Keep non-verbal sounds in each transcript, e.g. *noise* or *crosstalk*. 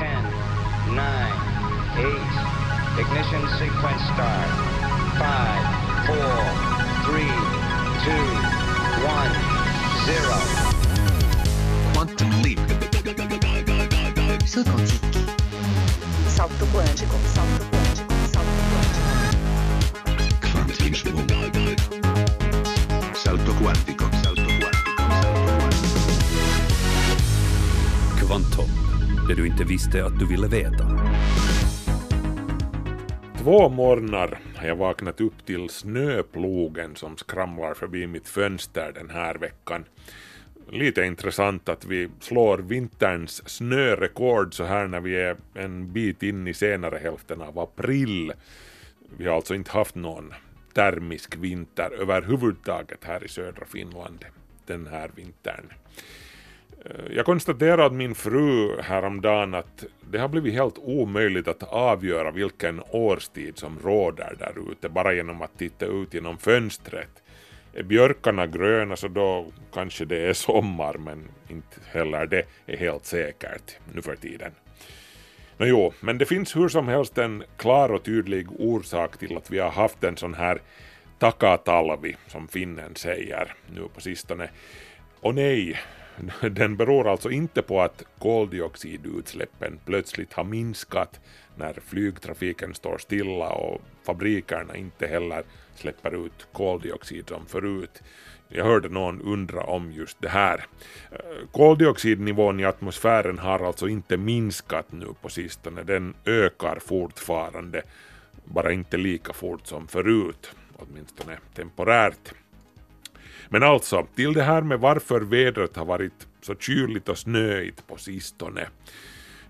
10, 9, 8. Ignition sequence start. 5, 4, 3, 2, 1, 0. Quantum leap. Salto quântico. Salto quântico. Salto quântico. Salto quântico. Salto quantico. Salto quantico. Salto quantico. Kvantum, det du inte visste att du ville veta. Två morgnar har jag vaknat upp till snöplogen som skramlar förbi mitt fönster den här veckan. Lite intressant att vi slår vinterns snörekord så här när vi är en bit in i senare hälften av april. Vi har alltså inte haft någon termisk vinter överhuvudtaget här i södra Finland den här vintern. Eh, jag konstaterade min fru häromdagen att det har blivit helt omöjligt att avgöra vilken årstid som råder där ute bara genom att titta ut genom fönstret. Är björkarna gröna så då kanske det är sommar men inte heller det är helt säkert nu för tiden. Nå jo, men det finns hur som helst en klar och tydlig orsak till att vi har haft en sån här takatalvi, som finnen säger nu på sistone. Och nej, *laughs* den beror alltså inte på att koldioxidutsläppen plötsligt har minskat när flygtrafiken står stilla och fabrikerna inte heller släpper ut koldioxid som förut. Jag hörde någon undra om just det här. Eh, koldioxidnivån i atmosfären har alltså inte minskat nu på sistone, den ökar fortfarande, bara inte lika fort som förut, åtminstone temporärt. Men alltså, till det här med varför vädret har varit så kyligt och snöigt på sistone.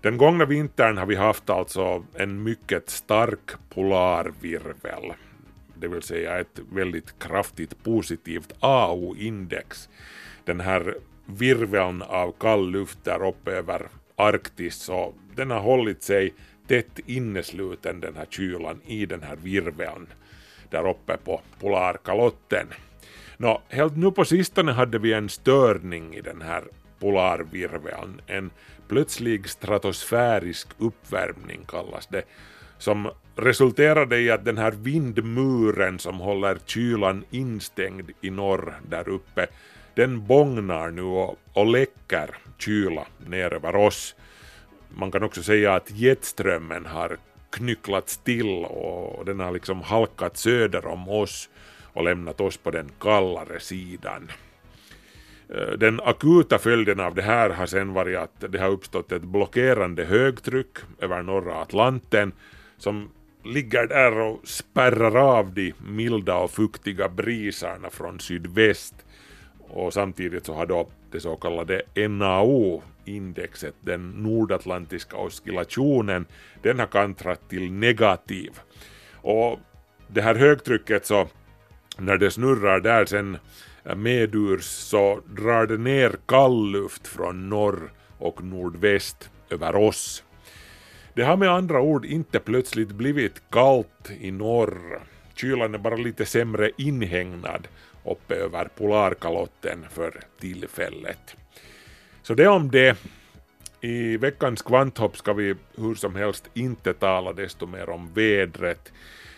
Den gångna vintern har vi haft alltså en mycket stark polarvirvel, det vill säga ett väldigt kraftigt positivt AO-index. Den här virveln av kall luft där uppe över Arktis, så den har hållit sig tätt innesluten den här kylan i den här virveln där uppe på polarkalotten. Nå, helt nu på sistone hade vi en störning i den här polarvirveln, en plötslig stratosfärisk uppvärmning kallas det, som resulterade i att den här vindmuren som håller kylan instängd i norr där uppe, den bångnar nu och, och läcker kyla ner över oss. Man kan också säga att jetströmmen har knycklats till och den har liksom halkat söder om oss och lämnat oss på den kallare sidan. Eh, den akuta följden av det här har sen varit att det har uppstått ett blockerande högtryck över norra Atlanten som ligger där och spärrar av de milda och fuktiga brisarna från sydväst och samtidigt så har då det så kallade NAO-indexet, den nordatlantiska oscillationen, den har kantrat till negativ. Och det här högtrycket så när det snurrar där sen medurs så drar det ner kallluft från norr och nordväst över oss. Det har med andra ord inte plötsligt blivit kallt i norr. Kylan är bara lite sämre inhägnad uppe över polarkalotten för tillfället. Så det om det. I veckans kvanthopp ska vi hur som helst inte tala desto mer om vädret.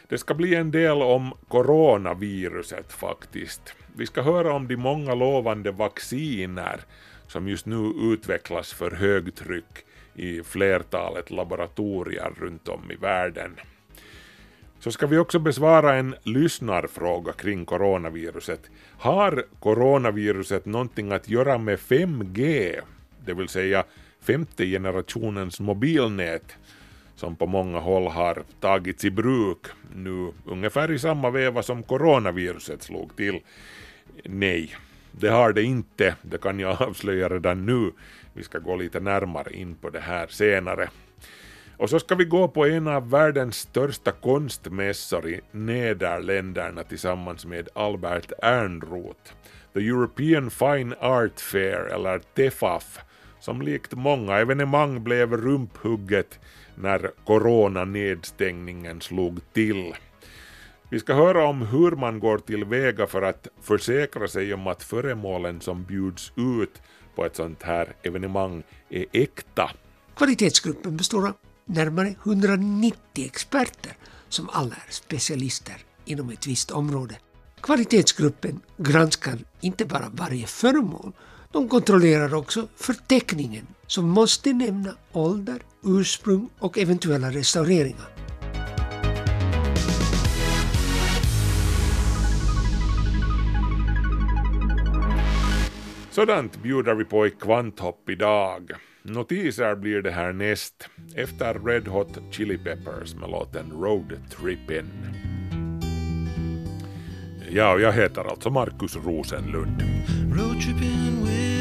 Det ska bli en del om coronaviruset faktiskt. Vi ska höra om de många lovande vacciner som just nu utvecklas för högtryck i flertalet laboratorier runt om i världen. Så ska vi också besvara en lyssnarfråga kring coronaviruset. Har coronaviruset någonting att göra med 5G, det vill säga femte generationens mobilnät, som på många håll har tagits i bruk nu ungefär i samma veva som coronaviruset slog till? Nej, det har det inte, det kan jag *laughs* avslöja redan nu. Vi ska gå lite närmare in på det här senare. Och så ska vi gå på en av världens största konstmässor i Nederländerna tillsammans med Albert Ernroth. The European Fine Art Fair, eller TEFAF, som likt många evenemang blev rumphugget när coronanedstängningen slog till. Vi ska höra om hur man går tillväga för att försäkra sig om att föremålen som bjuds ut på ett sånt här evenemang är äkta. Kvalitetsgruppen består av närmare 190 experter som alla är specialister inom ett visst område. Kvalitetsgruppen granskar inte bara varje föremål, de kontrollerar också förteckningen som måste nämna ålder, ursprung och eventuella restaureringar. Sådant bjuder vi på i Kvanthopp idag. Notiser blir det här näst efter Red Hot Chili Peppers med låten Road Trippin'. Ja, och jag heter alltså Markus Rosenlund.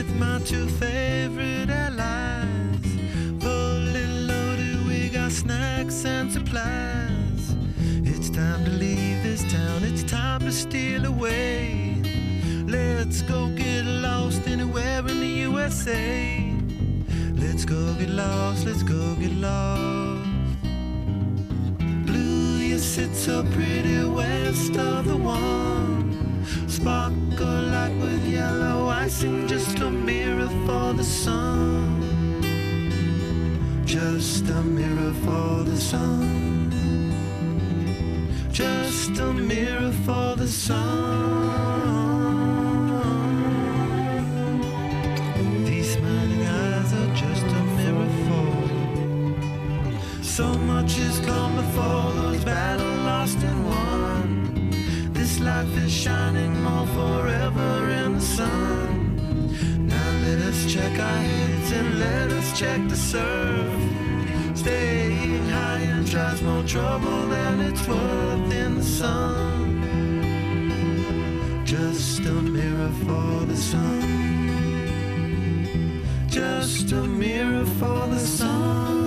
With my two favorite allies. Fully loaded, we got snacks and supplies. It's time to leave this town, it's time to steal away. Let's go get lost anywhere in the USA. Let's go get lost, let's go get lost. Blue, you sit so pretty west of the one. Sparkle like with yellow icing, just a mirror for the sun. Just a mirror for the sun. Just a mirror for the sun. These smiling eyes are just a mirror for. So much has come before those battle lost and life is shining more forever in the sun. Now let us check our heads and let us check the surf. Staying high and tries more trouble than it's worth in the sun. Just a mirror for the sun. Just a mirror for the sun.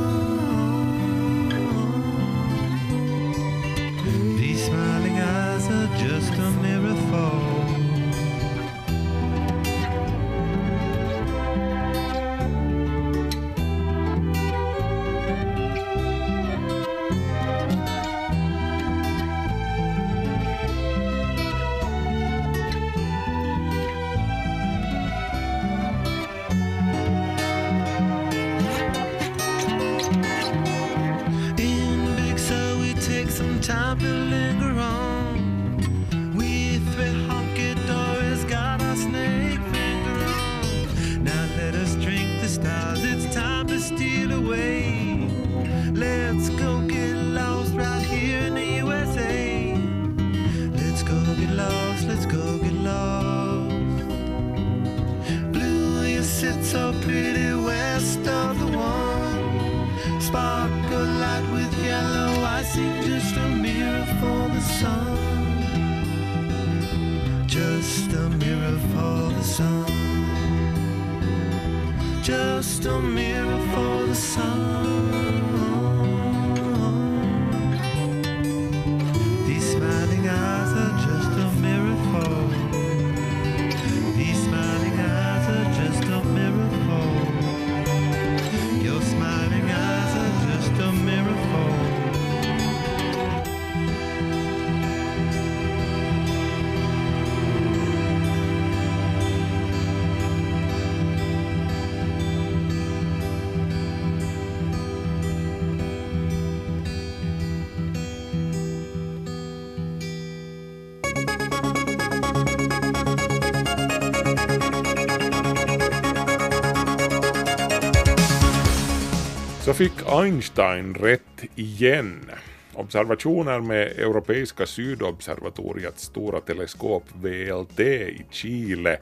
Så fick Einstein rätt igen. Observationer med Europeiska sydobservatoriets stora teleskop VLT i Chile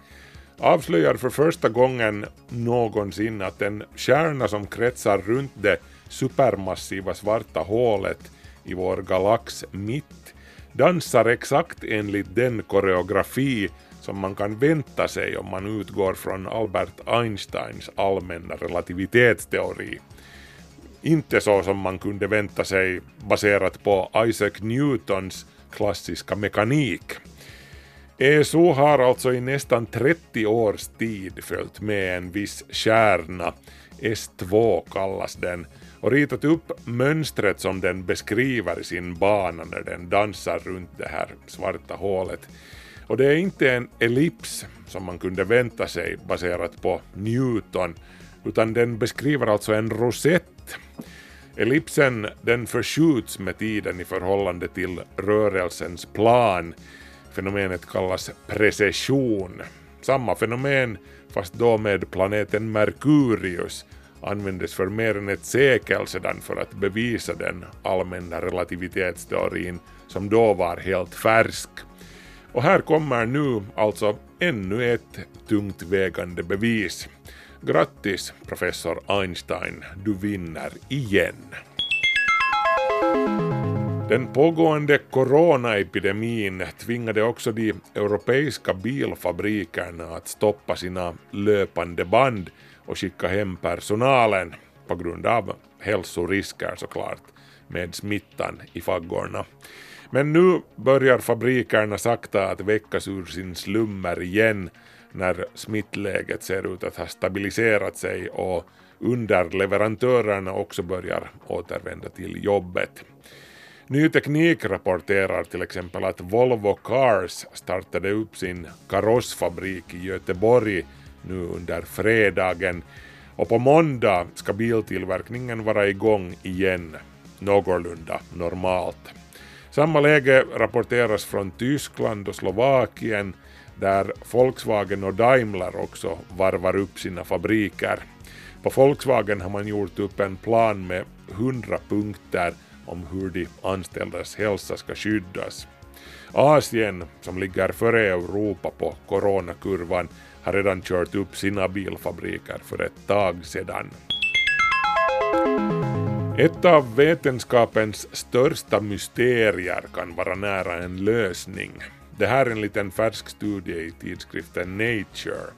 avslöjar för första gången någonsin att en stjärna som kretsar runt det supermassiva svarta hålet i vår galax mitt dansar exakt enligt den koreografi som man kan vänta sig om man utgår från Albert Einsteins allmänna relativitetsteori. Inte så som man kunde vänta sig baserat på Isaac Newtons klassiska mekanik. ESO har alltså i nästan 30 års tid följt med en viss stjärna, S2 kallas den, och ritat upp mönstret som den beskriver i sin bana när den dansar runt det här svarta hålet. Och det är inte en ellips som man kunde vänta sig baserat på Newton, utan den beskriver alltså en rosett. Ellipsen den förskjuts med tiden i förhållande till rörelsens plan. Fenomenet kallas precession. Samma fenomen, fast då med planeten Merkurius, användes för mer än ett sekel sedan för att bevisa den allmänna relativitetsteorin som då var helt färsk. Och här kommer nu alltså ännu ett tungt vägande bevis. Grattis professor Einstein, du vinner igen. Den pågående coronaepidemin tvingade också de europeiska bilfabrikerna att stoppa sina löpande band och skicka hem personalen på grund av hälsorisker såklart med smittan i faggorna. Men nu börjar fabrikerna sakta att väckas ur sin slummer igen när smittläget ser ut att ha stabiliserat sig och underleverantörerna också börjar återvända till jobbet. Ny Teknik rapporterar till exempel att Volvo Cars startade upp sin karossfabrik i Göteborg nu under fredagen och på måndag ska biltillverkningen vara igång igen, någorlunda normalt. Samma läge rapporteras från Tyskland och Slovakien där Volkswagen och Daimler också varvar upp sina fabriker. På Volkswagen har man gjort upp en plan med 100 punkter om hur de anställdas hälsa ska skyddas. Asien, som ligger före Europa på coronakurvan, har redan kört upp sina bilfabriker för ett tag sedan. Ett av vetenskapens största mysterier kan vara nära en lösning. Det här är en liten färsk studie i tidskriften Nature.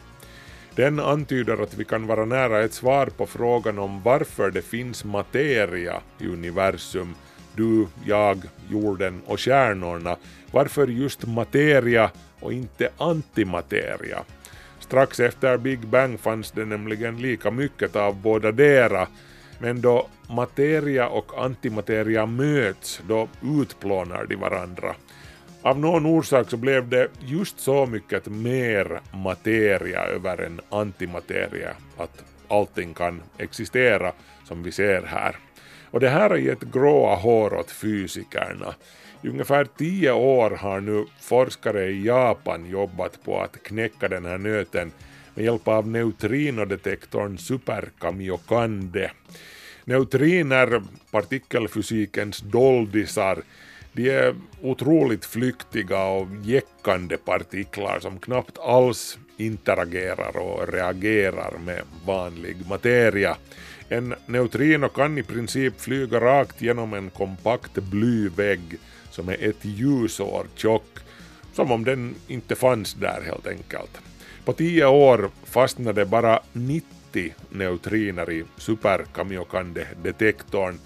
Den antyder att vi kan vara nära ett svar på frågan om varför det finns materia i universum, du, jag, jorden och stjärnorna. Varför just materia och inte antimateria? Strax efter Big Bang fanns det nämligen lika mycket av båda dera, men då materia och antimateria möts, då utplånar de varandra. Av någon orsak så blev det just så mycket mer materia över en antimateria att allting kan existera som vi ser här. Och det här har gett gråa hår åt fysikerna. I ungefär tio år har nu forskare i Japan jobbat på att knäcka den här nöten med hjälp av neutrinodetektorn Superkamiokande. Neutriner, partikelfysikens doldisar, de är otroligt flyktiga och jäckande partiklar som knappt alls interagerar och reagerar med vanlig materia. En neutrino kan i princip flyga rakt genom en kompakt blyvägg som är ett ljusår tjock, som om den inte fanns där helt enkelt. På tio år fastnade bara 90 neutriner i superkamiokande-detektorn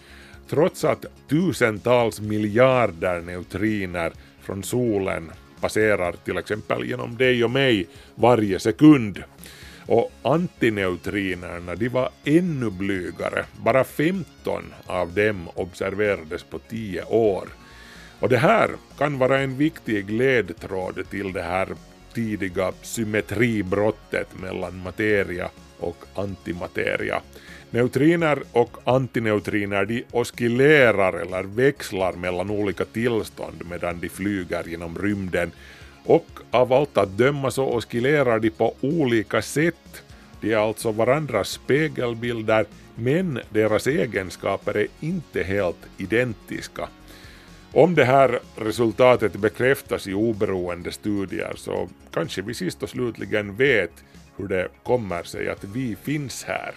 trots att tusentals miljarder neutriner från solen passerar till exempel genom dig och mig varje sekund. Och antineutrinerna de var ännu blygare, bara 15 av dem observerades på 10 år. Och det här kan vara en viktig ledtråd till det här tidiga symmetribrottet mellan materia och antimateria. Neutriner och antineutriner de oscillerar eller växlar mellan olika tillstånd medan de flyger genom rymden och av allt att döma så oscillerar de på olika sätt. De är alltså varandras spegelbilder men deras egenskaper är inte helt identiska. Om det här resultatet bekräftas i oberoende studier så kanske vi sist och slutligen vet hur det kommer sig att vi finns här.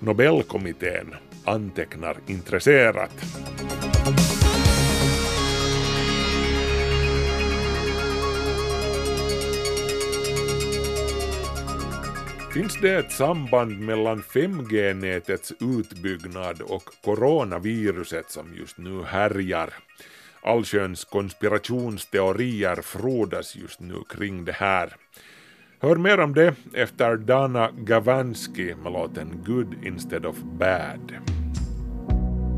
Nobelkommittén antecknar intresserat. Finns det ett samband mellan 5G-nätets utbyggnad och coronaviruset som just nu härjar? Allsköns konspirationsteorier frodas just nu kring det här. Hör mer om det efter Dana Gavansky med låten Good Instead of Bad.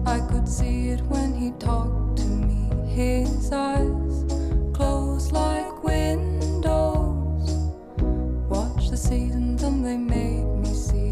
I could see it when he talked to me. His eyes closed like windows. Watch the seasons and they made me see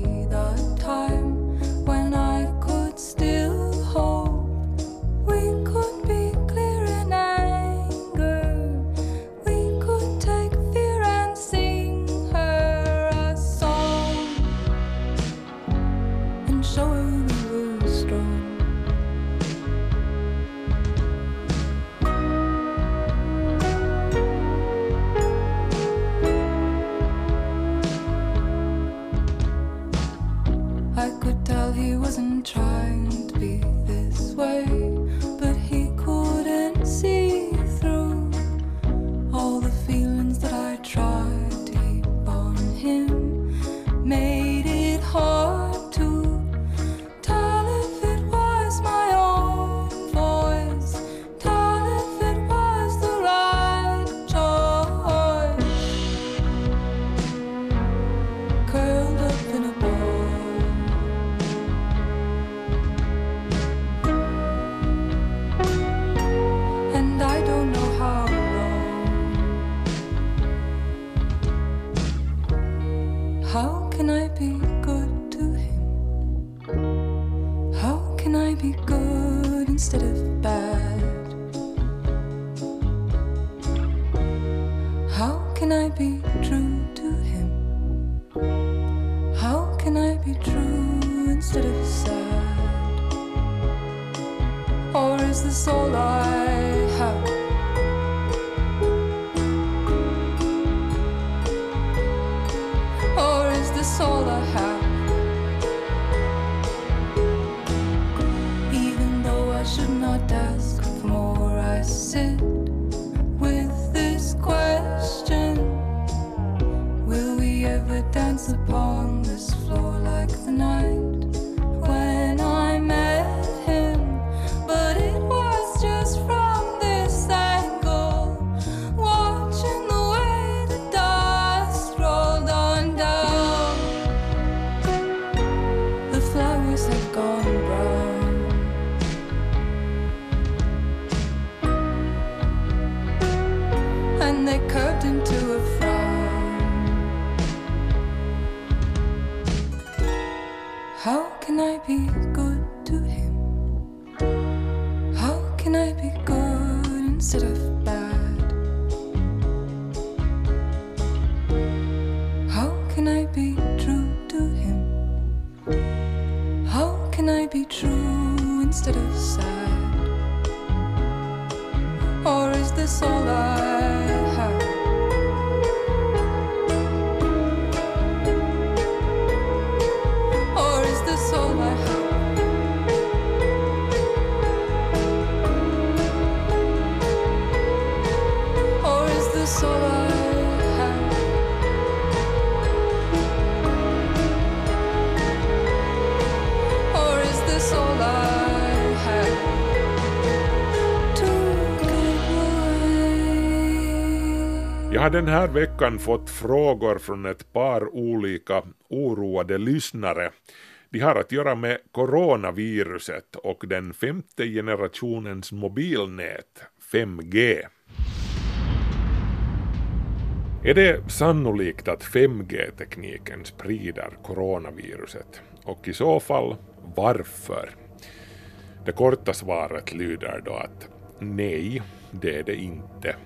Or har den här veckan fått frågor från ett par olika oroade lyssnare. De har att göra med coronaviruset och den femte generationens mobilnät, 5G. Är det sannolikt att 5G-tekniken sprider coronaviruset? Och i så fall, varför? Det korta svaret lyder då att nej, det är det inte.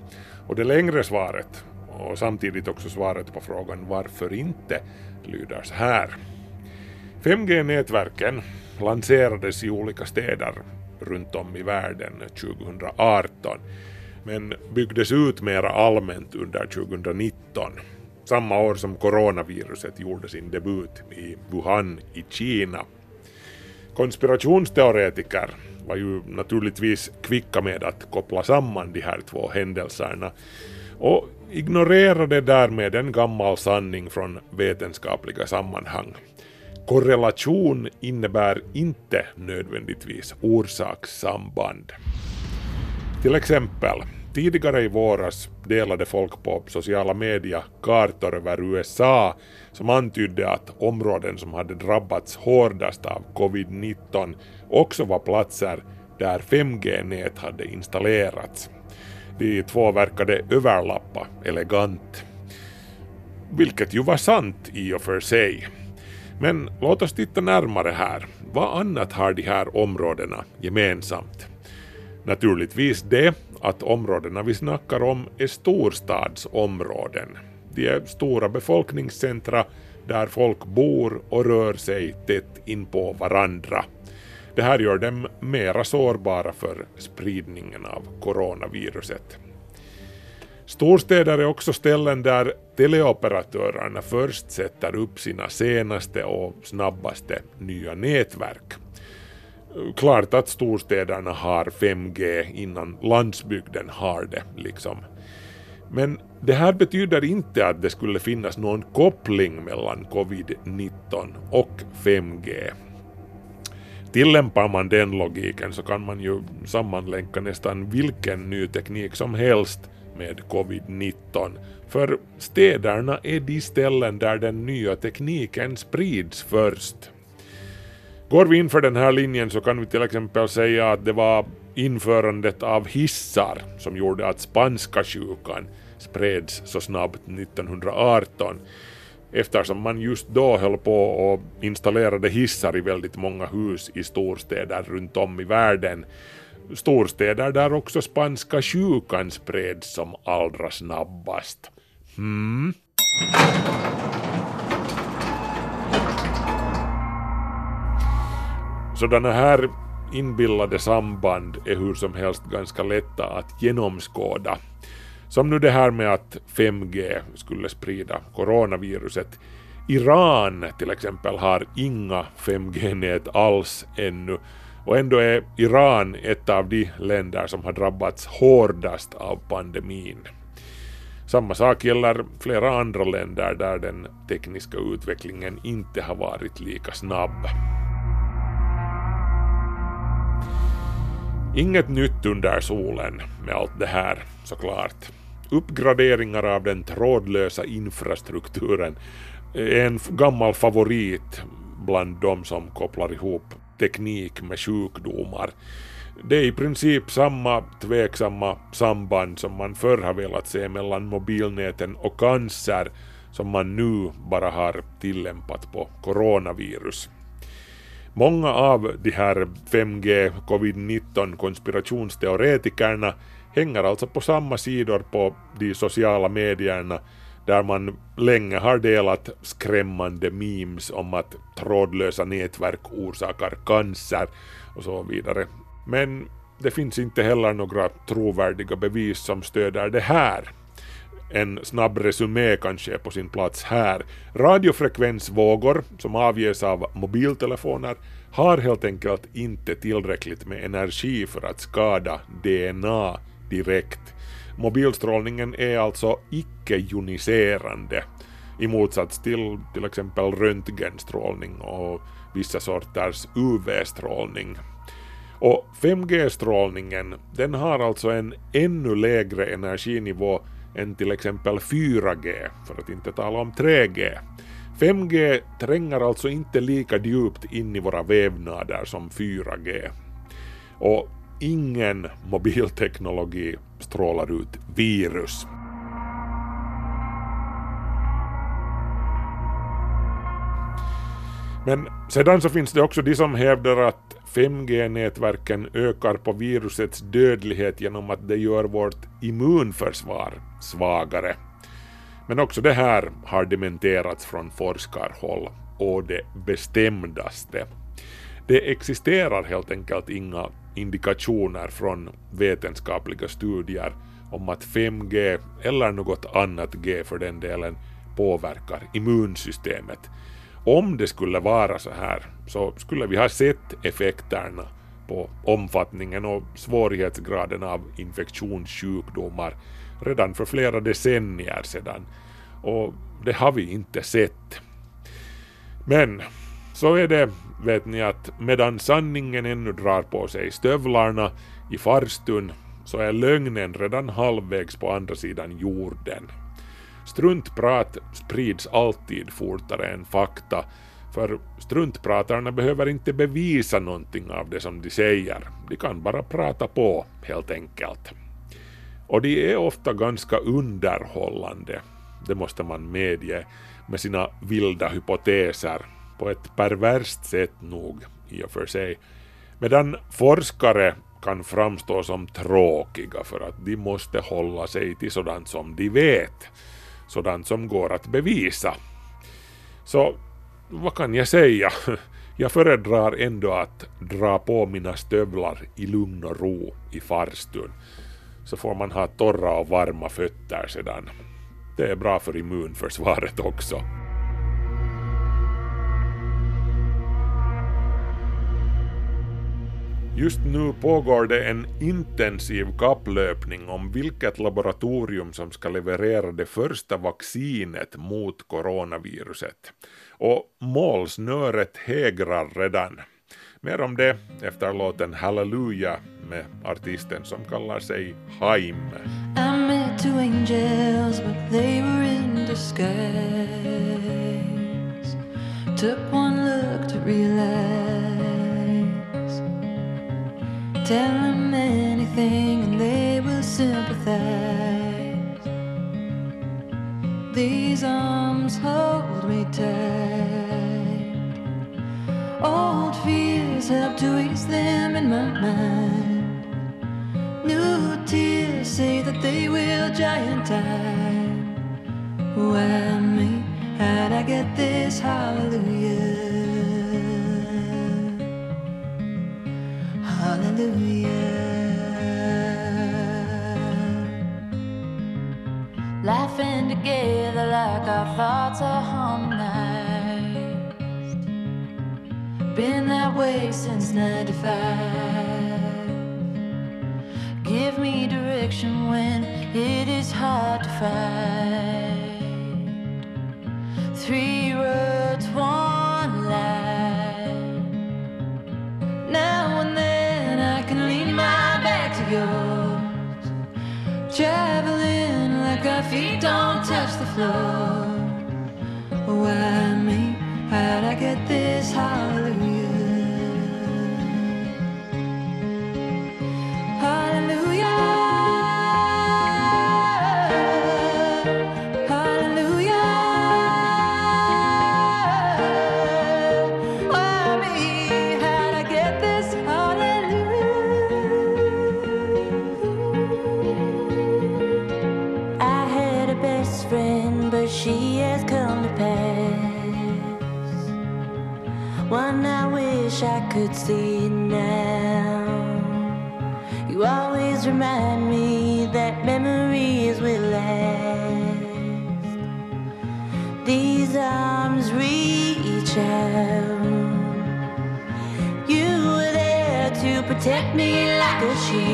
Och det längre svaret, och samtidigt också svaret på frågan varför inte, lyder så här. 5G-nätverken lanserades i olika städer runt om i världen 2018 men byggdes ut mera allmänt under 2019, samma år som coronaviruset gjorde sin debut i Wuhan i Kina. Konspirationsteoretiker var ju naturligtvis kvicka med att koppla samman de här två händelserna och ignorerade därmed en gammal sanning från vetenskapliga sammanhang. Korrelation innebär inte nödvändigtvis orsakssamband. Till exempel, tidigare i våras delade folk på sociala medier kartor över USA som antydde att områden som hade drabbats hårdast av covid-19 också var platser där 5G-nät hade installerats. De två verkade överlappa elegant. Vilket ju var sant i och för sig. Men låt oss titta närmare här. Vad annat har de här områdena gemensamt? Naturligtvis det att områdena vi snackar om är storstadsområden. De är stora befolkningscentra där folk bor och rör sig tätt in på varandra. Det här gör dem mera sårbara för spridningen av coronaviruset. Storstäder är också ställen där teleoperatörerna först sätter upp sina senaste och snabbaste nya nätverk. Klart att storstäderna har 5G innan landsbygden har det liksom. Men det här betyder inte att det skulle finnas någon koppling mellan covid-19 och 5G. Tillämpar man den logiken så kan man ju sammanlänka nästan vilken ny teknik som helst med covid-19. För städerna är de ställen där den nya tekniken sprids först. Går vi in för den här linjen så kan vi till exempel säga att det var införandet av hissar som gjorde att spanska sjukan spreds så snabbt 1918 eftersom man just då höll på och installerade hissar i väldigt många hus i storstäder runt om i världen. Storstäder där också spanska sjukan spreds som allra snabbast. Hmm. Sådana här inbillade samband är hur som helst ganska lätta att genomskåda. Som nu det här med att 5G skulle sprida coronaviruset. Iran till exempel har inga 5G-nät alls ännu och ändå är Iran ett av de länder som har drabbats hårdast av pandemin. Samma sak gäller flera andra länder där den tekniska utvecklingen inte har varit lika snabb. Inget nytt under solen med allt det här, såklart. Uppgraderingar av den trådlösa infrastrukturen är en gammal favorit bland de som kopplar ihop teknik med sjukdomar. Det är i princip samma tveksamma samband som man förr har velat se mellan mobilnäten och cancer som man nu bara har tillämpat på coronavirus. Många av de här 5G covid-19 konspirationsteoretikerna hänger alltså på samma sidor på de sociala medierna där man länge har delat skrämmande memes om att trådlösa nätverk orsakar cancer och så vidare. Men det finns inte heller några trovärdiga bevis som stöder det här. En snabb resumé kanske är på sin plats här. Radiofrekvensvågor som avges av mobiltelefoner har helt enkelt inte tillräckligt med energi för att skada DNA direkt. Mobilstrålningen är alltså icke-joniserande i motsats till till exempel röntgenstrålning och vissa sorters UV-strålning. Och 5G-strålningen den har alltså en ännu lägre energinivå än till exempel 4G, för att inte tala om 3G. 5G tränger alltså inte lika djupt in i våra vävnader som 4G. Och ingen mobilteknologi strålar ut virus. Men sedan så finns det också de som hävdar att 5G-nätverken ökar på virusets dödlighet genom att det gör vårt immunförsvar svagare. Men också det här har dementerats från forskarhåll och det bestämdaste. Det existerar helt enkelt inga indikationer från vetenskapliga studier om att 5G eller något annat G för den delen påverkar immunsystemet. Om det skulle vara så här så skulle vi ha sett effekterna på omfattningen och svårighetsgraden av infektionssjukdomar redan för flera decennier sedan och det har vi inte sett. Men så är det, vet ni, att medan sanningen ännu drar på sig stövlarna i farstun så är lögnen redan halvvägs på andra sidan jorden. Struntprat sprids alltid fortare än fakta, för struntpratarna behöver inte bevisa någonting av det som de säger, de kan bara prata på helt enkelt. Och de är ofta ganska underhållande, det måste man medge, med sina vilda hypoteser på ett perverst sätt nog i och för sig. Medan forskare kan framstå som tråkiga för att de måste hålla sig till sådant som de vet, sådant som går att bevisa. Så vad kan jag säga? *laughs* Jag föredrar ändå att dra på mina stövlar i lugn och ro i farstun. så får man ha torra och varma fötter sedan. Det är bra för immunförsvaret också. Just nu pågår det en intensiv kapplöpning om vilket laboratorium som ska leverera det första vaccinet mot coronaviruset. Och målsnöret hägrar redan. Mer om det efter låten Hallelujah med artisten som kallar sig Haim. I met two angels, but they were in disguise. Took one look to realize. Tell them anything and they will sympathize. These arms hold me tight. Old fears help to ease them in my mind. New tears say that they will giant time. Why me? How'd I get this hallelujah? Hallelujah. Laughing together like our thoughts are harmonized. Been that way since 95. Give me direction when it is hard to find. Three roads, floor. Why me? How'd I get this hallelujah? Me like a shield.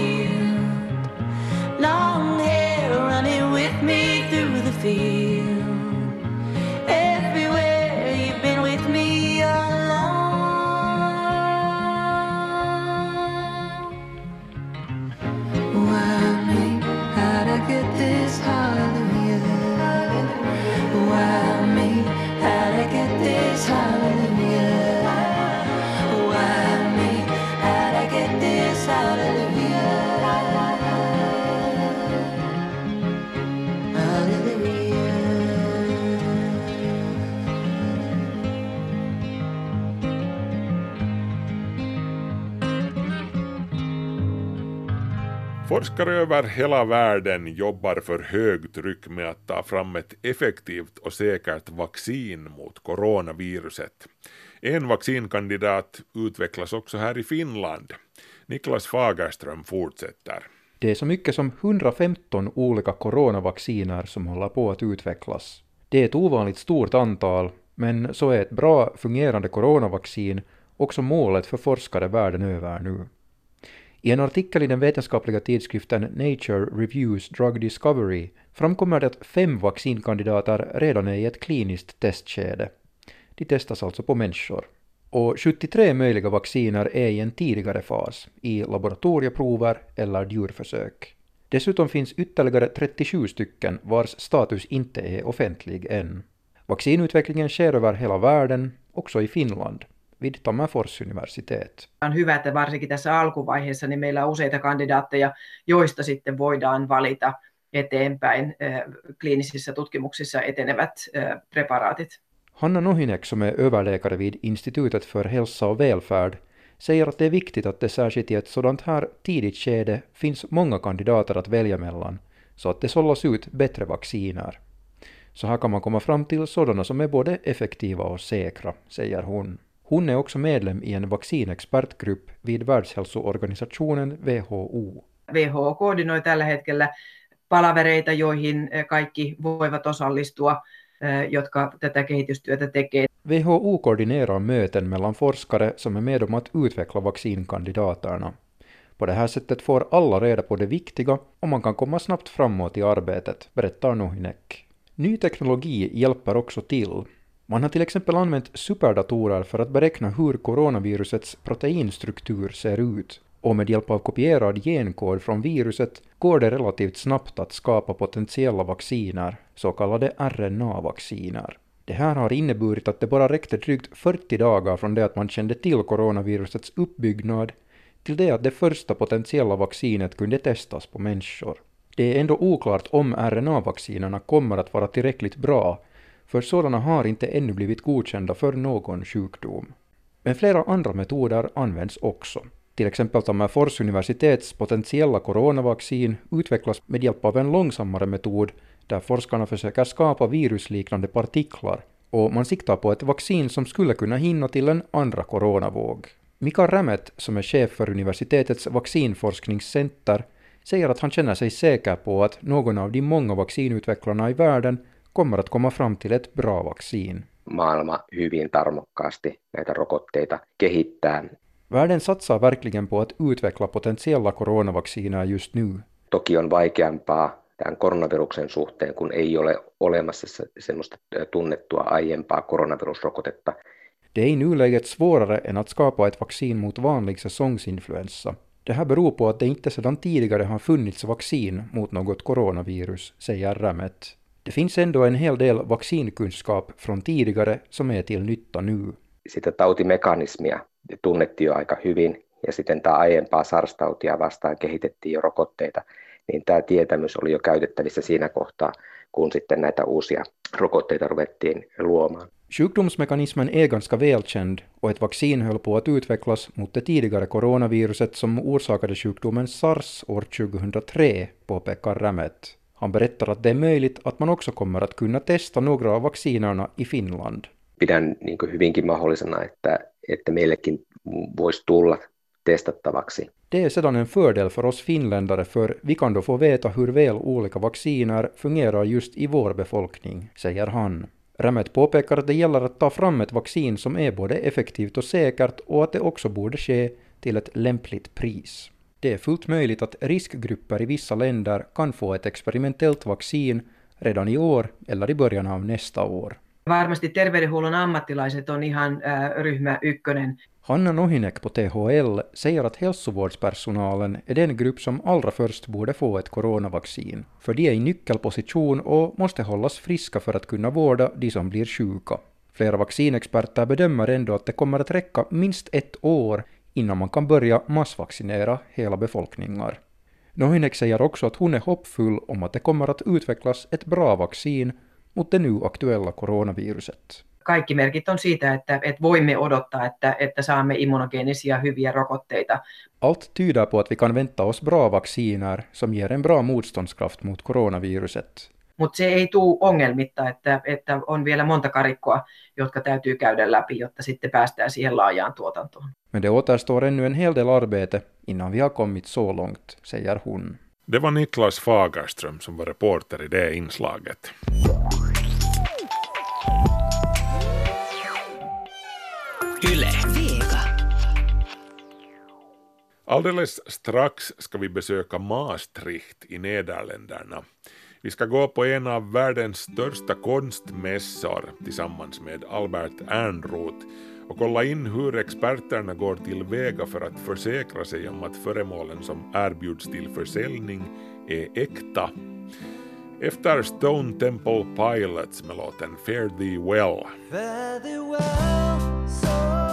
Forskare över hela världen jobbar för högtryck med att ta fram ett effektivt och säkert vaccin mot coronaviruset. En vaccinkandidat utvecklas också här i Finland. Niklas Fagerström fortsätter. Det är så mycket som 115 olika coronavacciner som håller på att utvecklas. Det är ett ovanligt stort antal, men så är ett bra fungerande coronavaccin också målet för forskare världen över nu. I en artikel i den vetenskapliga tidskriften Nature Reviews Drug Discovery framkommer det att fem vaccinkandidater redan är i ett kliniskt testskede. De testas alltså på människor. Och 73 möjliga vacciner är i en tidigare fas, i laboratorieprover eller djurförsök. Dessutom finns ytterligare 37 stycken vars status inte är offentlig än. Vaccinutvecklingen sker över hela världen, också i Finland, vid Tammerfors universitet. On hyvä, että varsinkin tässä alkuvaiheessa niin meillä on useita kandidaatteja, joista sitten voidaan valita eteenpäin kliinisissä tutkimuksissa etenevät preparaatit. Hanna Nohinek som är överläkare vid Institutet för hälsa och välfärd säger att det är viktigt att det särskilt i ett sådant här tidigt skede finns många kandidater att välja mellan, så att det sållas ut bättre vacciner. Så här kan man komma fram till sådana som är både effektiva och säkra, säger hon. Hon är också medlem i en vaccinexpertgrupp vid Världshälsoorganisationen WHO. WHO koordinoi tällä hetkellä palavereita, joihin kaikki voivat osallistua, jotka tätä kehitystyötä tekee. WHO koordinerar möten mellan forskare som är med om att utveckla vaccinkandidaterna. På det här sättet får alla reda på det viktiga och man kan komma snabbt framåt i arbetet, berättar Nohinek. Ny teknologi hjälper också till. Man har till exempel använt superdatorer för att beräkna hur coronavirusets proteinstruktur ser ut och med hjälp av kopierad genkod från viruset går det relativt snabbt att skapa potentiella vacciner, så kallade RNA-vacciner. Det här har inneburit att det bara räckte drygt 40 dagar från det att man kände till coronavirusets uppbyggnad till det att det första potentiella vaccinet kunde testas på människor. Det är ändå oklart om RNA-vaccinerna kommer att vara tillräckligt bra, för sådana har inte ännu blivit godkända för någon sjukdom. Men flera andra metoder används också. Till exempel Tammerfors universitets potentiella coronavaccin utvecklas med hjälp av en långsammare metod där forskarna försöker skapa virusliknande partiklar och man siktar på ett vaccin som skulle kunna hinna till en andra coronavåg. Mika Rämet, som är chef för universitetets vaccinforskningscenter, säger att han känner sig säker på att någon av de många vaccinutvecklarna i världen kommer att komma fram till ett bra vaccin. Maailma hyvin tarmokkaasti näitä rokotteita kehittää. Världen satsar verkligen på att utveckla potentiella coronavacciner just nu. Toki on vaikeampaa tämän koronaviruksen suhteen, kun ei ole olemassa semmoista tunnettua aiempaa koronavirusrokotetta. Det är i nuläget svårare än att skapa ett vaccin mot vanlig säsongsinfluensa. Det här beror på att det inte sedan tidigare har funnits vaccin mot något coronavirus, säger Rämet. Det finns ändå en hel del vaccinkunskap från tidigare som är till nytta nu. Sitä tautimekanismia tunnettiin jo aika hyvin ja sitten tämä aiempaa SARS-tautia vastaan kehitettiin jo rokotteita, niin tämä tietämys oli jo käytettävissä siinä kohtaa, kun sitten näitä uusia rokotteita ruvettiin luomaan. Sjukdomsmekanismen är ganska välkänd och ett vaccin höll på att utvecklas mot det tidigare coronaviruset som orsakade sjukdomen SARS år 2003, påpekar Rämet. Han berättar att det är möjligt att man också kommer att kunna testa några av vaccinerna i Finland. Pidän niin hyvinkin mahdollisena, että, että meillekin voisi tulla testattavaksi. Det är sedan en fördel för oss finländare för vi kan då få veta hur väl olika vacciner fungerar just i vår befolkning, säger han. Rämet påpekar att det gäller att ta fram ett vaccin som är både effektivt och säkert och att det också borde ske till ett lämpligt pris. Det är fullt möjligt att riskgrupper i vissa länder kan få ett experimentellt vaccin redan i år eller i början av nästa år. Varmasti terveydenhuollon ammattilaiset on ihan äh, ryhmä ykkönen. Hanna Nohinek på THL säger att hälsovårdspersonalen är den grupp som allra först borde få ett coronavaccin, för de är i nyckelposition och måste hållas friska för att kunna vårda de som blir sjuka. Flera vaccinexperter bedömer ändå att det kommer att räcka minst ett år innan man kan börja massvaccinera hela befolkningar. Nohinek säger också att hon är hoppfull om att det kommer att utvecklas ett bra vaccin mot det nu aktuella coronaviruset. Kaikki merkit on siitä, että, että voimme odottaa, että, että saamme immunogeenisia hyviä rokotteita. Allt tyder på att vi kan vänta oss bra vacciner som ger en bra motståndskraft mot coronaviruset. Mutta se ei tule ongelmitta, että, että on vielä monta karikkoa, jotka täytyy käydä läpi, jotta sitten päästään siihen laajaan tuotantoon. Men det återstår ännu en hel del arbete innan vi har kommit så långt, säger hon. Det var Niklas Fagerström som var reporter i det inslaget. Yle. Vega. Alldeles strax ska vi besöka Maastricht i Nederländerna. Vi ska gå på en av världens största konstmässor tillsammans med Albert Ernroth och kolla in hur experterna går tillväga för att försäkra sig om att föremålen som erbjuds till försäljning är äkta. Efter Stone Temple Pilots med låten Fare Thee Well. Fare thee well, so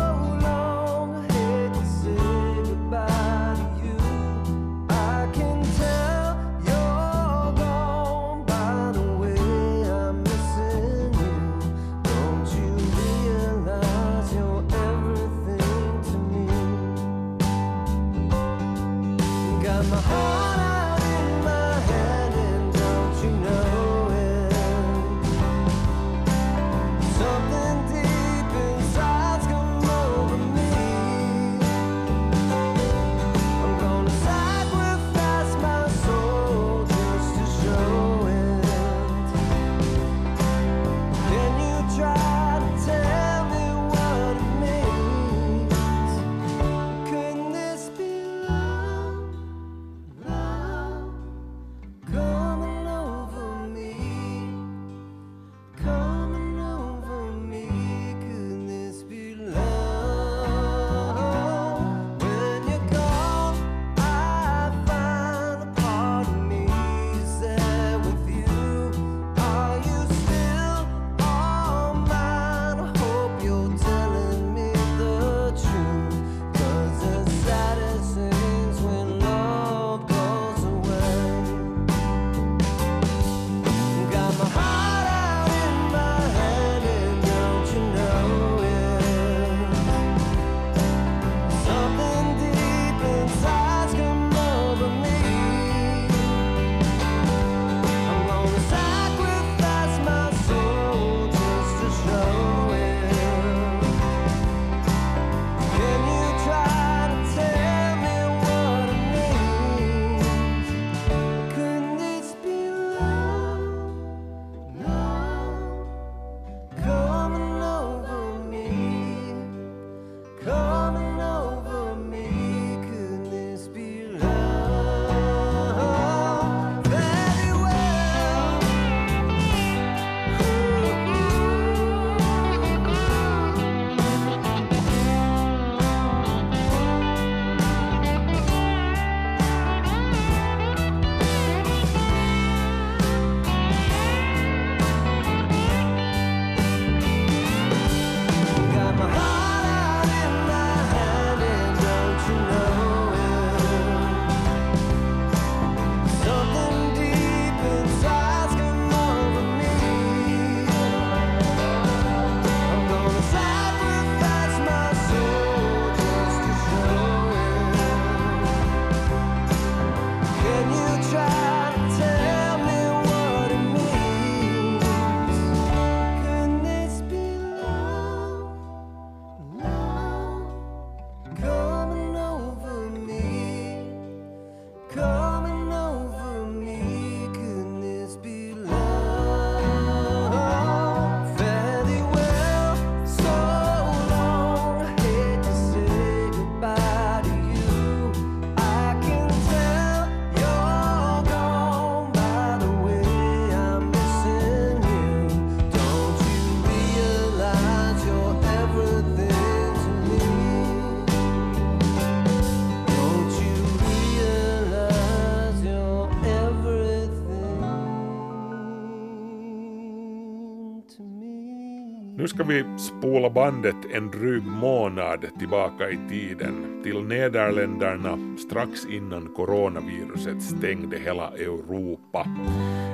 ska vi spola bandet en dryg månad tillbaka i tiden till Nederländerna strax innan coronaviruset stängde hela Europa.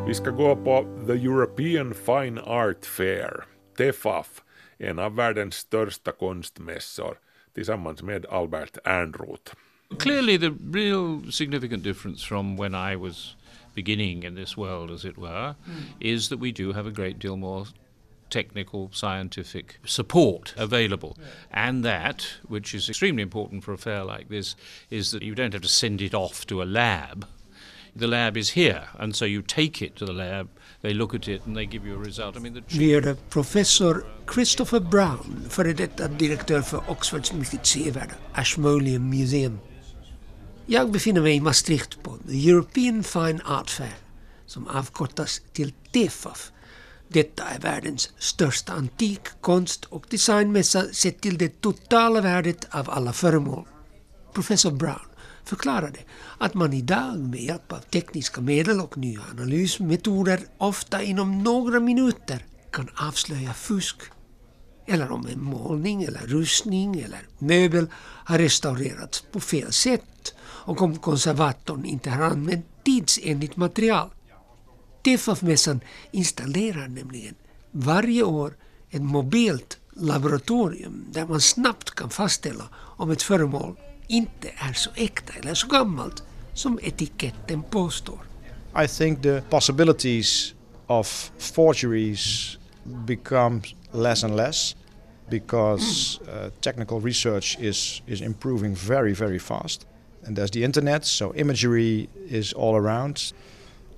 Vi ska gå på The European Fine Art Fair, TEFAF, en av världens största konstmässor, tillsammans med Albert Ernroth. Clearly, the real significant difference from when I was beginning in this world, as it were, is that we do have a great deal more technical scientific support available. And that, which is extremely important for a fair like this, is that you don't have to send it off to a lab. The lab is here, and so you take it to the lab, they look at it, and they give you a result. I mean, the hörde professor Christopher Brown, före detta direktör för Oxfords mycket Ashmolean Museum. Jag befinner mig i Maastricht på The European Fine Art Fair, som avkortas till TEFAF. Detta är världens största antik, konst och designmässa sett till det totala värdet av alla föremål. Professor Brown förklarade att man idag med hjälp av tekniska medel och nya analysmetoder ofta inom några minuter kan avslöja fusk. Eller om en målning eller rustning eller möbel har restaurerats på fel sätt och om konservatorn inte har använt tidsenligt material. TFAF-mässan installerar nämligen varje år ett mobilt laboratorium där man snabbt kan fastställa om ett föremål inte är så äkta eller så gammalt som etiketten påstår. I think the possibilities of forgeries become less and less because uh, technical research is, is improving very, very fast. And there's the internet, so imagery is all around.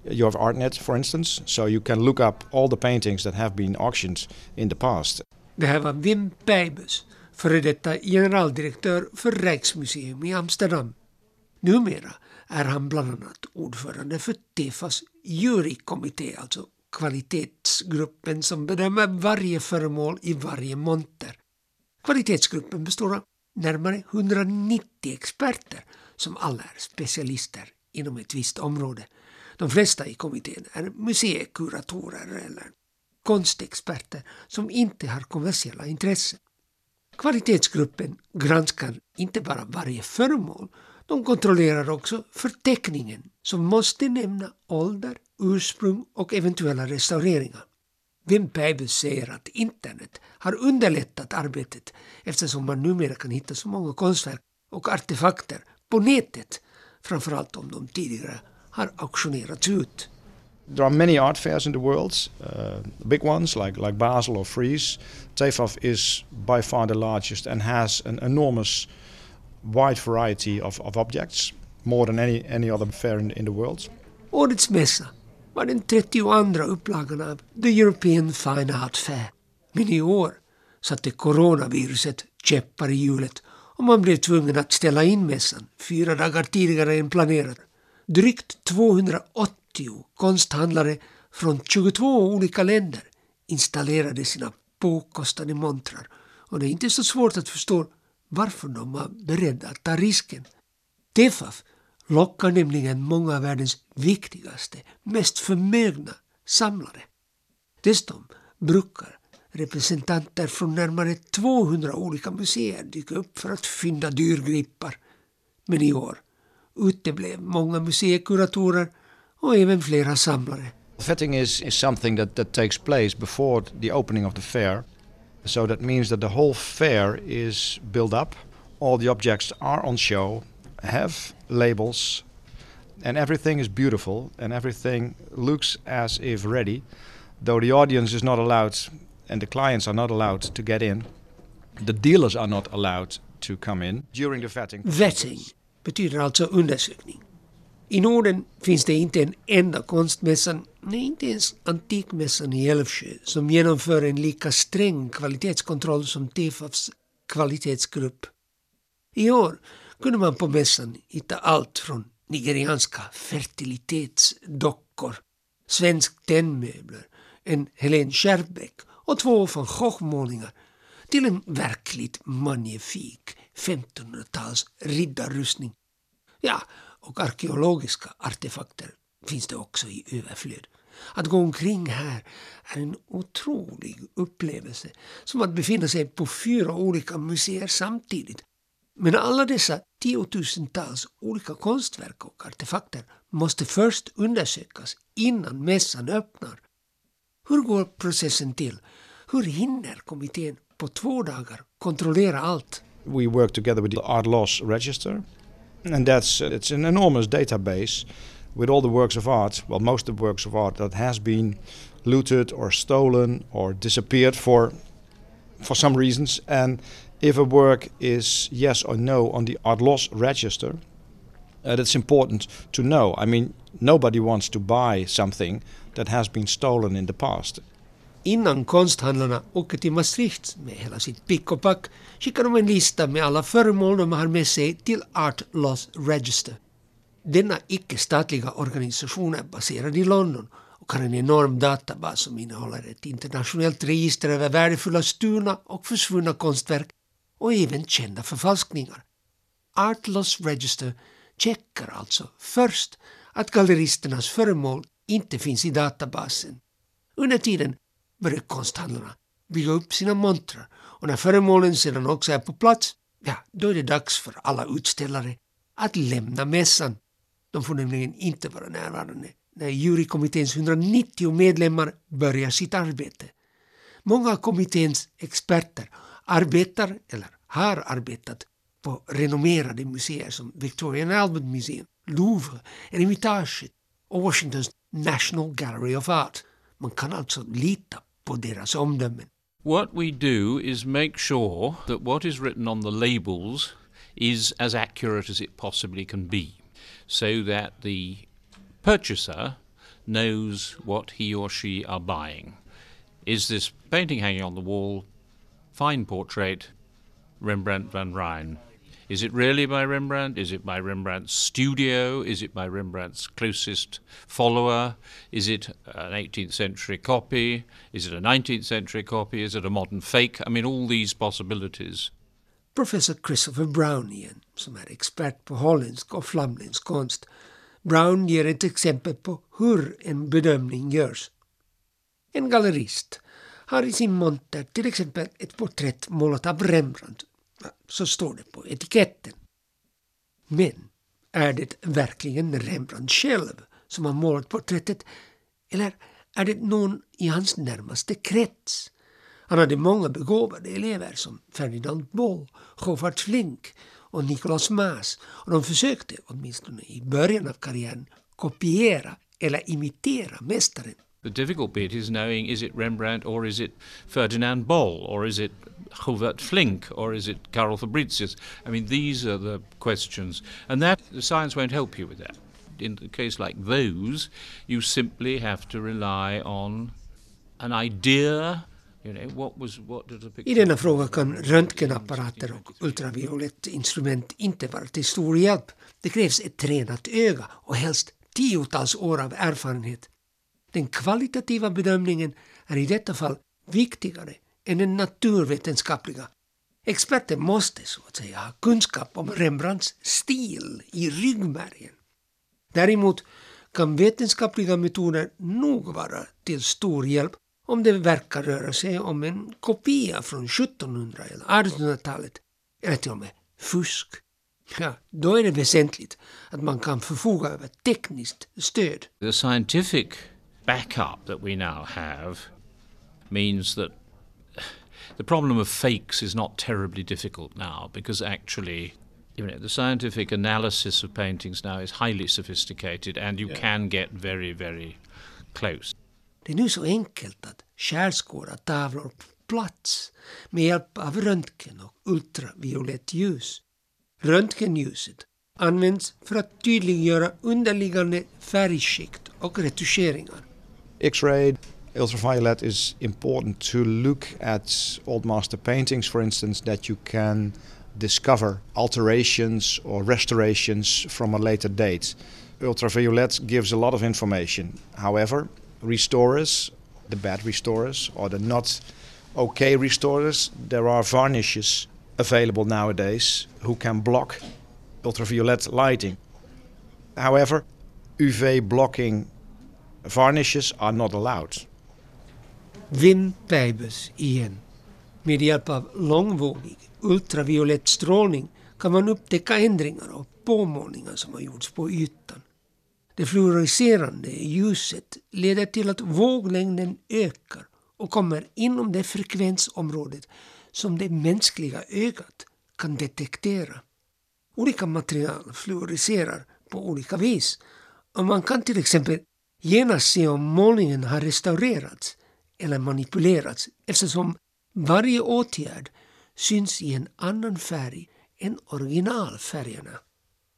You have ArtNet, for instance, so you can look up all the paintings that have been auctioned in the past. Det här var Wim Peibus, före detta generaldirektör för Rijksmuseum i Amsterdam. Numera är han bland annat ordförande för TEFAs jurykommitté, alltså kvalitetsgruppen som bedömer varje föremål i varje monter. Kvalitetsgruppen består av närmare 190 experter som alla är specialister inom ett visst område. De flesta i kommittén är museikuratorer eller konstexperter som inte har kommersiella intressen. Kvalitetsgruppen granskar inte bara varje föremål, de kontrollerar också förteckningen som måste nämna ålder, ursprung och eventuella restaureringar. Wim Peibus säger att internet har underlättat arbetet eftersom man numera kan hitta så många konstverk och artefakter på nätet, framförallt om de tidigare har auktionerats ut. There are many art fairs in the world, uh, big ones like, like Basel or Frieze. TEFAF is by far the largest and has an enormous wide variety of, of objects, more than any, any other fair in, in the world. Årets mässa var den 32 upplagan av The European Fine Art Fair. Men i år satte coronaviruset käppar i hjulet och man blev tvungen att ställa in mässan fyra dagar tidigare än planerat. Drygt 280 konsthandlare från 22 olika länder installerade sina påkostade montrar och det är inte så svårt att förstå varför de var beredda att ta risken. TEFAF lockar nämligen många av världens viktigaste, mest förmögna samlare. Dessutom brukar representanter från närmare 200 olika museer dyka upp för att fynda dyrgripar. Men i år uteblev många museikuratorer och även flera samlare. Vetting is, is something that, that takes place before the opening of the fair. So that means that the whole fair is built up. All the objects are on show, have labels, and everything is beautiful and everything looks as if ready. Though the audience is not allowed and the clients are not allowed to get in, the dealers are not allowed to come in during the vetting. Vetting betyder alltså undersökning. I Norden finns det inte en enda konstmässan, nej inte ens Antikmässan i Älvsjö, som genomför en lika sträng kvalitetskontroll som TEFAFs kvalitetsgrupp. I år kunde man på mässan hitta allt från nigerianska fertilitetsdockor, svensk tennmöbler, en Helene Skärbeck och två van Gogh-målningar till en verkligt magnifik 1500-tals riddarrustning. Ja, och arkeologiska artefakter finns det också i överflöd. Att gå omkring här är en otrolig upplevelse. Som att befinna sig på fyra olika museer samtidigt. Men alla dessa tiotusentals olika konstverk och artefakter måste först undersökas innan mässan öppnar. Hur går processen till? Hur hinner kommittén på två dagar kontrollera allt? We work together with the Art Loss Register, and that's it's an enormous database with all the works of art. Well, most of the works of art that has been looted or stolen or disappeared for for some reasons, and if a work is yes or no on the art loss register, uh, that's important to know. I mean, nobody wants to buy something that has been stolen in the past. Innan konsthandlarna åker till Maastricht med hela sitt pick och pack skickar de en lista med alla föremål de har med sig till Art Loss Register. Denna icke-statliga organisation är baserad i London och har en enorm databas som innehåller ett internationellt register över värdefulla stulna och försvunna konstverk och även kända förfalskningar. Art Loss Register checkar alltså först att galleristernas föremål inte finns i databasen. Under tiden börjar konsthandlarna bygga upp sina montrar och när föremålen sedan också är på plats, ja, då är det dags för alla utställare att lämna mässan. De får nämligen inte vara närvarande när jurykommitténs 190 medlemmar börjar sitt arbete. Många av kommitténs experter arbetar eller har arbetat på renommerade museer som Victoria and Albert Museum, Louvre, Eremitaget och Washingtons National Gallery of Art. Man kan alltså lita på deras omdömen. What we do is make sure that what is written on the labels is as accurate as it possibly can be, so that the purchaser knows what he or she are buying. Is this painting hanging on the wall? Fine portrait, Rembrandt van Rijn. Is it really by Rembrandt? Is it by Rembrandt's studio? Is it by Rembrandt's closest follower? Is it an 18th century copy? Is it a 19th century copy? Is it a modern fake? I mean, all these possibilities. Professor Christopher Brown igen, som er är expert på holländsk och flamländsk konst. Brown ger ett exempel på hur en bedömning görs. En gallerist har i sin monter till exempel ett porträtt målat av Rembrandt. Så står det på etiketten. Men är det verkligen Rembrandt själv som har målat porträttet eller är det någon i hans närmaste krets? Han hade många begåvade elever som Ferdinand Boll, Govard Flink och Nicolas Maas och de försökte, åtminstone i början av karriären, kopiera eller imitera mästaren. The difficult bit is knowing is it Rembrandt or is it Ferdinand Boll or is it Hubert Flink or is it Karl Fabricius? I mean, these are the questions, and that the science won't help you with that. In a case like those, you simply have to rely on an idea. I denna fråga kan röntgenapparater och ultraviolett instrument inte vara till stor hjälp. Det krävs ett tränat öga och helst tiotals år av erfarenhet. Den kvalitativa bedömningen är i detta fall viktigare än den naturvetenskapliga. Experter måste så att säga ha kunskap om Rembrandts stil i ryggmärgen. Däremot kan vetenskapliga metoder nog vara till stor hjälp om det verkar röra sig om en kopia från 1700 eller 1800-talet eller till och med fusk. Ja, då är det väsentligt att man kan förfoga över tekniskt stöd. The scientific backup that we now have means that the problem of fakes is not terribly difficult now because actually you know, the scientific analysis of paintings now is highly sophisticated and you Yeah. can get very, very close. Det är nu så enkelt att skärskåda tavlor på plats med hjälp av röntgen och ultraviolett ljus. Röntgenljuset används för att tydliggöra underliggande färgskikt och retuscheringar. X-ray, ultraviolet is important to look at old master paintings, for instance, that you can discover alterations or restorations from a later date. Ultraviolet gives a lot of information. However, restorers, the bad restorers or the not okay restorers, there are varnishes available nowadays who can block ultraviolet lighting. However, UV blocking Varnishes are not allowed. Wim igen. Med hjälp av långvågig ultraviolett strålning kan man upptäcka ändringar och påmålningar som har gjorts på ytan. Det fluorescerande ljuset leder till att våglängden ökar och kommer inom det frekvensområdet som det mänskliga ögat kan detektera. Olika material fluorescerar på olika vis och man kan till exempel genast se om målningen har restaurerats eller manipulerats eftersom varje åtgärd syns i en annan färg än originalfärgerna.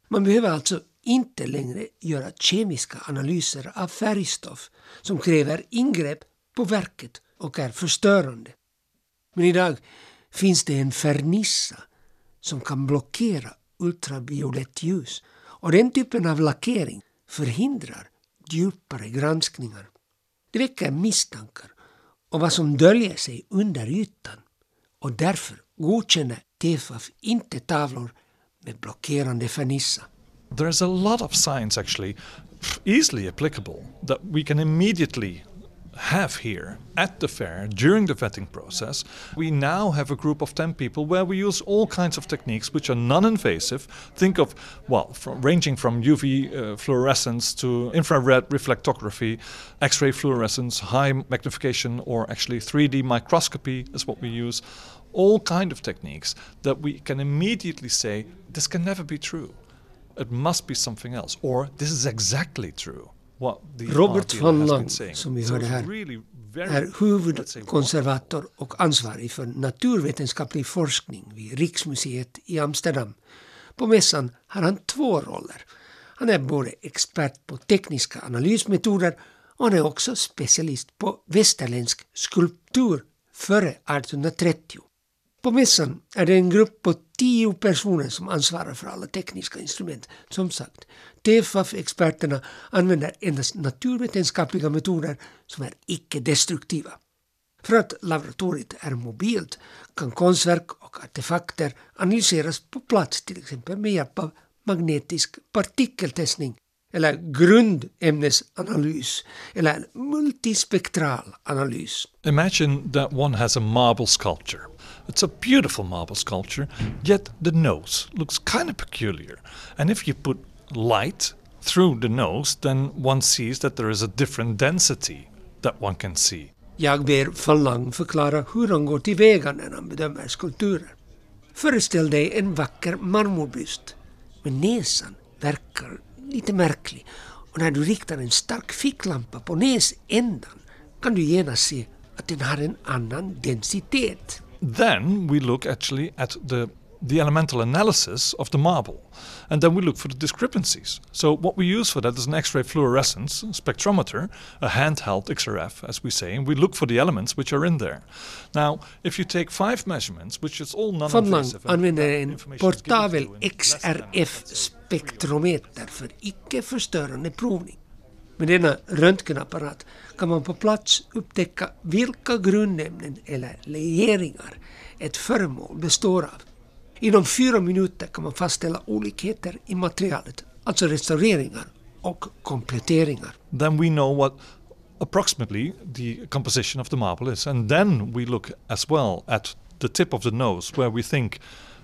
Man behöver alltså inte längre göra kemiska analyser av färgstoff som kräver ingrepp på verket och är förstörande. Men idag finns det en fernissa som kan blockera ultraviolett ljus och den typen av lackering förhindrar djupare granskningar. Det väcker misstankar och vad som döljer sig under ytan och därför godkänner TFAF inte tavlor med blockerande fernissa. There's a lot of science actually easily applicable that we can immediately have here at the fair during the vetting process. We now have a group of 10 people where we use all kinds of techniques which are non invasive. Think of, well, from, ranging from UV uh, fluorescence to infrared reflectography, X ray fluorescence, high magnification, or actually 3D microscopy is what we use. All kind of techniques that we can immediately say this can never be true. It must be something else, or this is exactly true. Robert van Lang, saying. som vi hörde här, är huvudkonservator och ansvarig för naturvetenskaplig forskning vid Riksmuseet i Amsterdam. På mässan har han två roller. Han är både expert på tekniska analysmetoder och han är också specialist på västerländsk skulptur före 1830. På mässan är det en grupp på tio personer som ansvarar för alla tekniska instrument. Som sagt, TFAF-experterna använder endast naturvetenskapliga metoder som är icke-destruktiva. För att laboratoriet är mobilt kan konstverk och artefakter analyseras på plats till exempel med hjälp av magnetisk partikeltestning eller grundämnesanalys eller multispektral analys. Imagine that one has a marble sculpture. It's a beautiful marble sculpture, yet the nose looks kind of peculiar. And if you put light through the nose, then one sees that there is a different density that one can see. Jag ber van Lang förklara hur han går tillväga när han bedömer skulpturer. Föreställ dig en vacker marmorbyst, men näsan verkar lite märklig och när du riktar en stark ficklampa på näsändan kan du genast se att den har en annan densitet. Then we look actually at the the elemental analysis of the marble, and then we look for the discrepancies. So what we use for that is an X-ray fluorescence spectrometer, a handheld XRF, as we say, and we look for the elements which are in there. Now, if you take five measurements, which is all Van non-invasive, and använder en portabel XRF-spektrometer för icke-förstörande provning. Med denna röntgenapparat kan man på plats upptäcka vilka grundämnen eller legeringar ett föremål består av. Inom fyra minuter kan man fastställa olikheter i materialet, alltså restaureringar och kompletteringar. then we know what approximately the composition of the marble is. And then we look as well at the tip of the nose where we think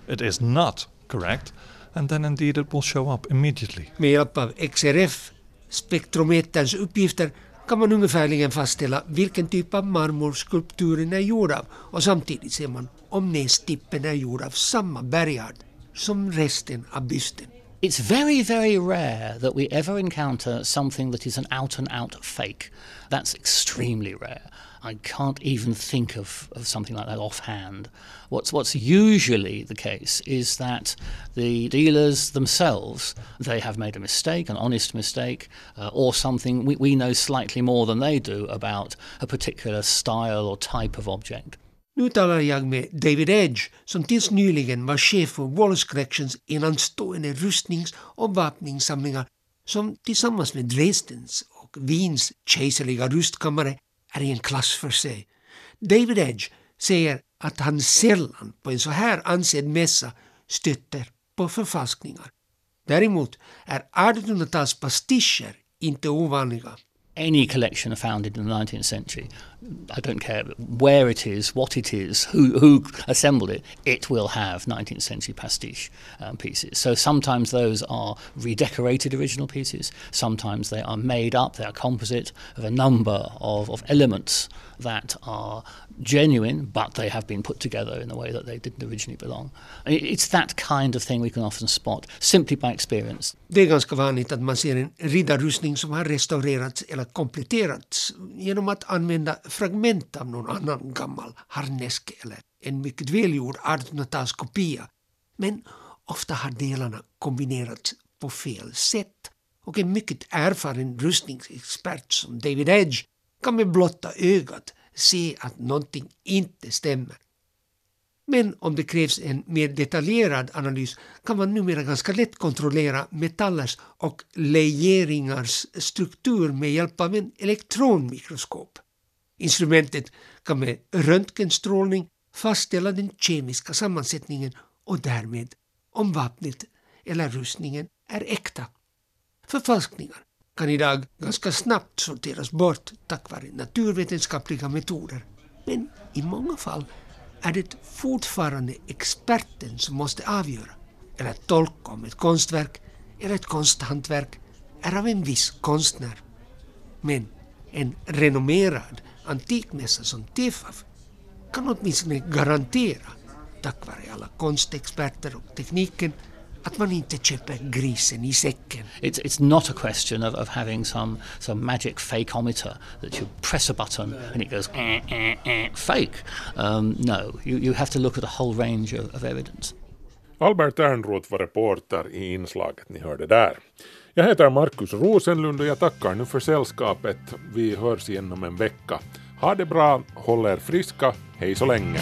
it is not correct. And then indeed it will show up immediately. Med hjälp av XRF-spektrometerns uppgifter kan man ungefärligen fastställa vilken typ av marmor skulpturen är gjord av och samtidigt ser man om nästippen är gjord av samma bergart som resten av bysten. It's very, very rare that we ever encounter something that is an out and out fake. That's extremely rare. I can't even think of, of something like that offhand. What's, what's usually the case is that the dealers themselves, they have made a mistake, an honest mistake, uh, or something we, we know slightly more than they do about a particular style or type of object. Nu talar jag med David Edge som tills nyligen var chef för Wallace Collections enastående rustnings och vapningssamlingar som tillsammans med Dresdens och Wiens kejserliga rustkammare är i en klass för sig. David Edge säger att han sällan på en så här ansedd mässa stöter på förfalskningar. Däremot är 1800-tals pastischer inte ovanliga. any collection founded in the 19th century, I don't care where it is, what it is, who, who assembled it, it will have 19th century pastiche um, pieces. So sometimes those are redecorated original pieces, sometimes they are made up, they are composite of a number of, of elements that are genuine, but they have been put together in a way that they didn't originally belong. It's that kind of thing we can often spot simply by experience. Det är ganska vanligt att man ser en riddarrustning som har restaurerats eller kompletterats genom att använda fragment av någon annan gammal harneske eller en mycket välgjord 1800-talskopia. Men ofta har delarna kombinerats på fel sätt och en mycket erfaren rustningsexpert som David Edge kan med blotta ögat se att någonting inte stämmer. Men om det krävs en mer detaljerad analys kan man numera ganska lätt kontrollera metallers och legeringars struktur med hjälp av en elektronmikroskop. Instrumentet kan med röntgenstrålning fastställa den kemiska sammansättningen och därmed om vapnet eller rustningen är äkta. Förfalskningar kan idag ganska snabbt sorteras bort tack vare naturvetenskapliga metoder. Men i många fall är det fortfarande experten som måste avgöra eller tolka om ett konstverk eller ett konsthantverk är av en viss konstnär. Men en renommerad antikmässa som TEFAF kan åtminstone garantera, tack vare alla konstexperter och tekniken, att man inte köper grisen i säcken. It's, it's not a question of, of having some, some magic fakeometer that you press a button and it goes eh, eh, eh, fake. Um, no, you, you have to look at a whole range of, of evidence. Albert Ernroth var reporter i inslaget ni hörde där. Jag heter Markus Rosenlund och jag tackar nu för sällskapet. Vi hörs igen om en vecka. Ha det bra, håll er friska, hej så länge.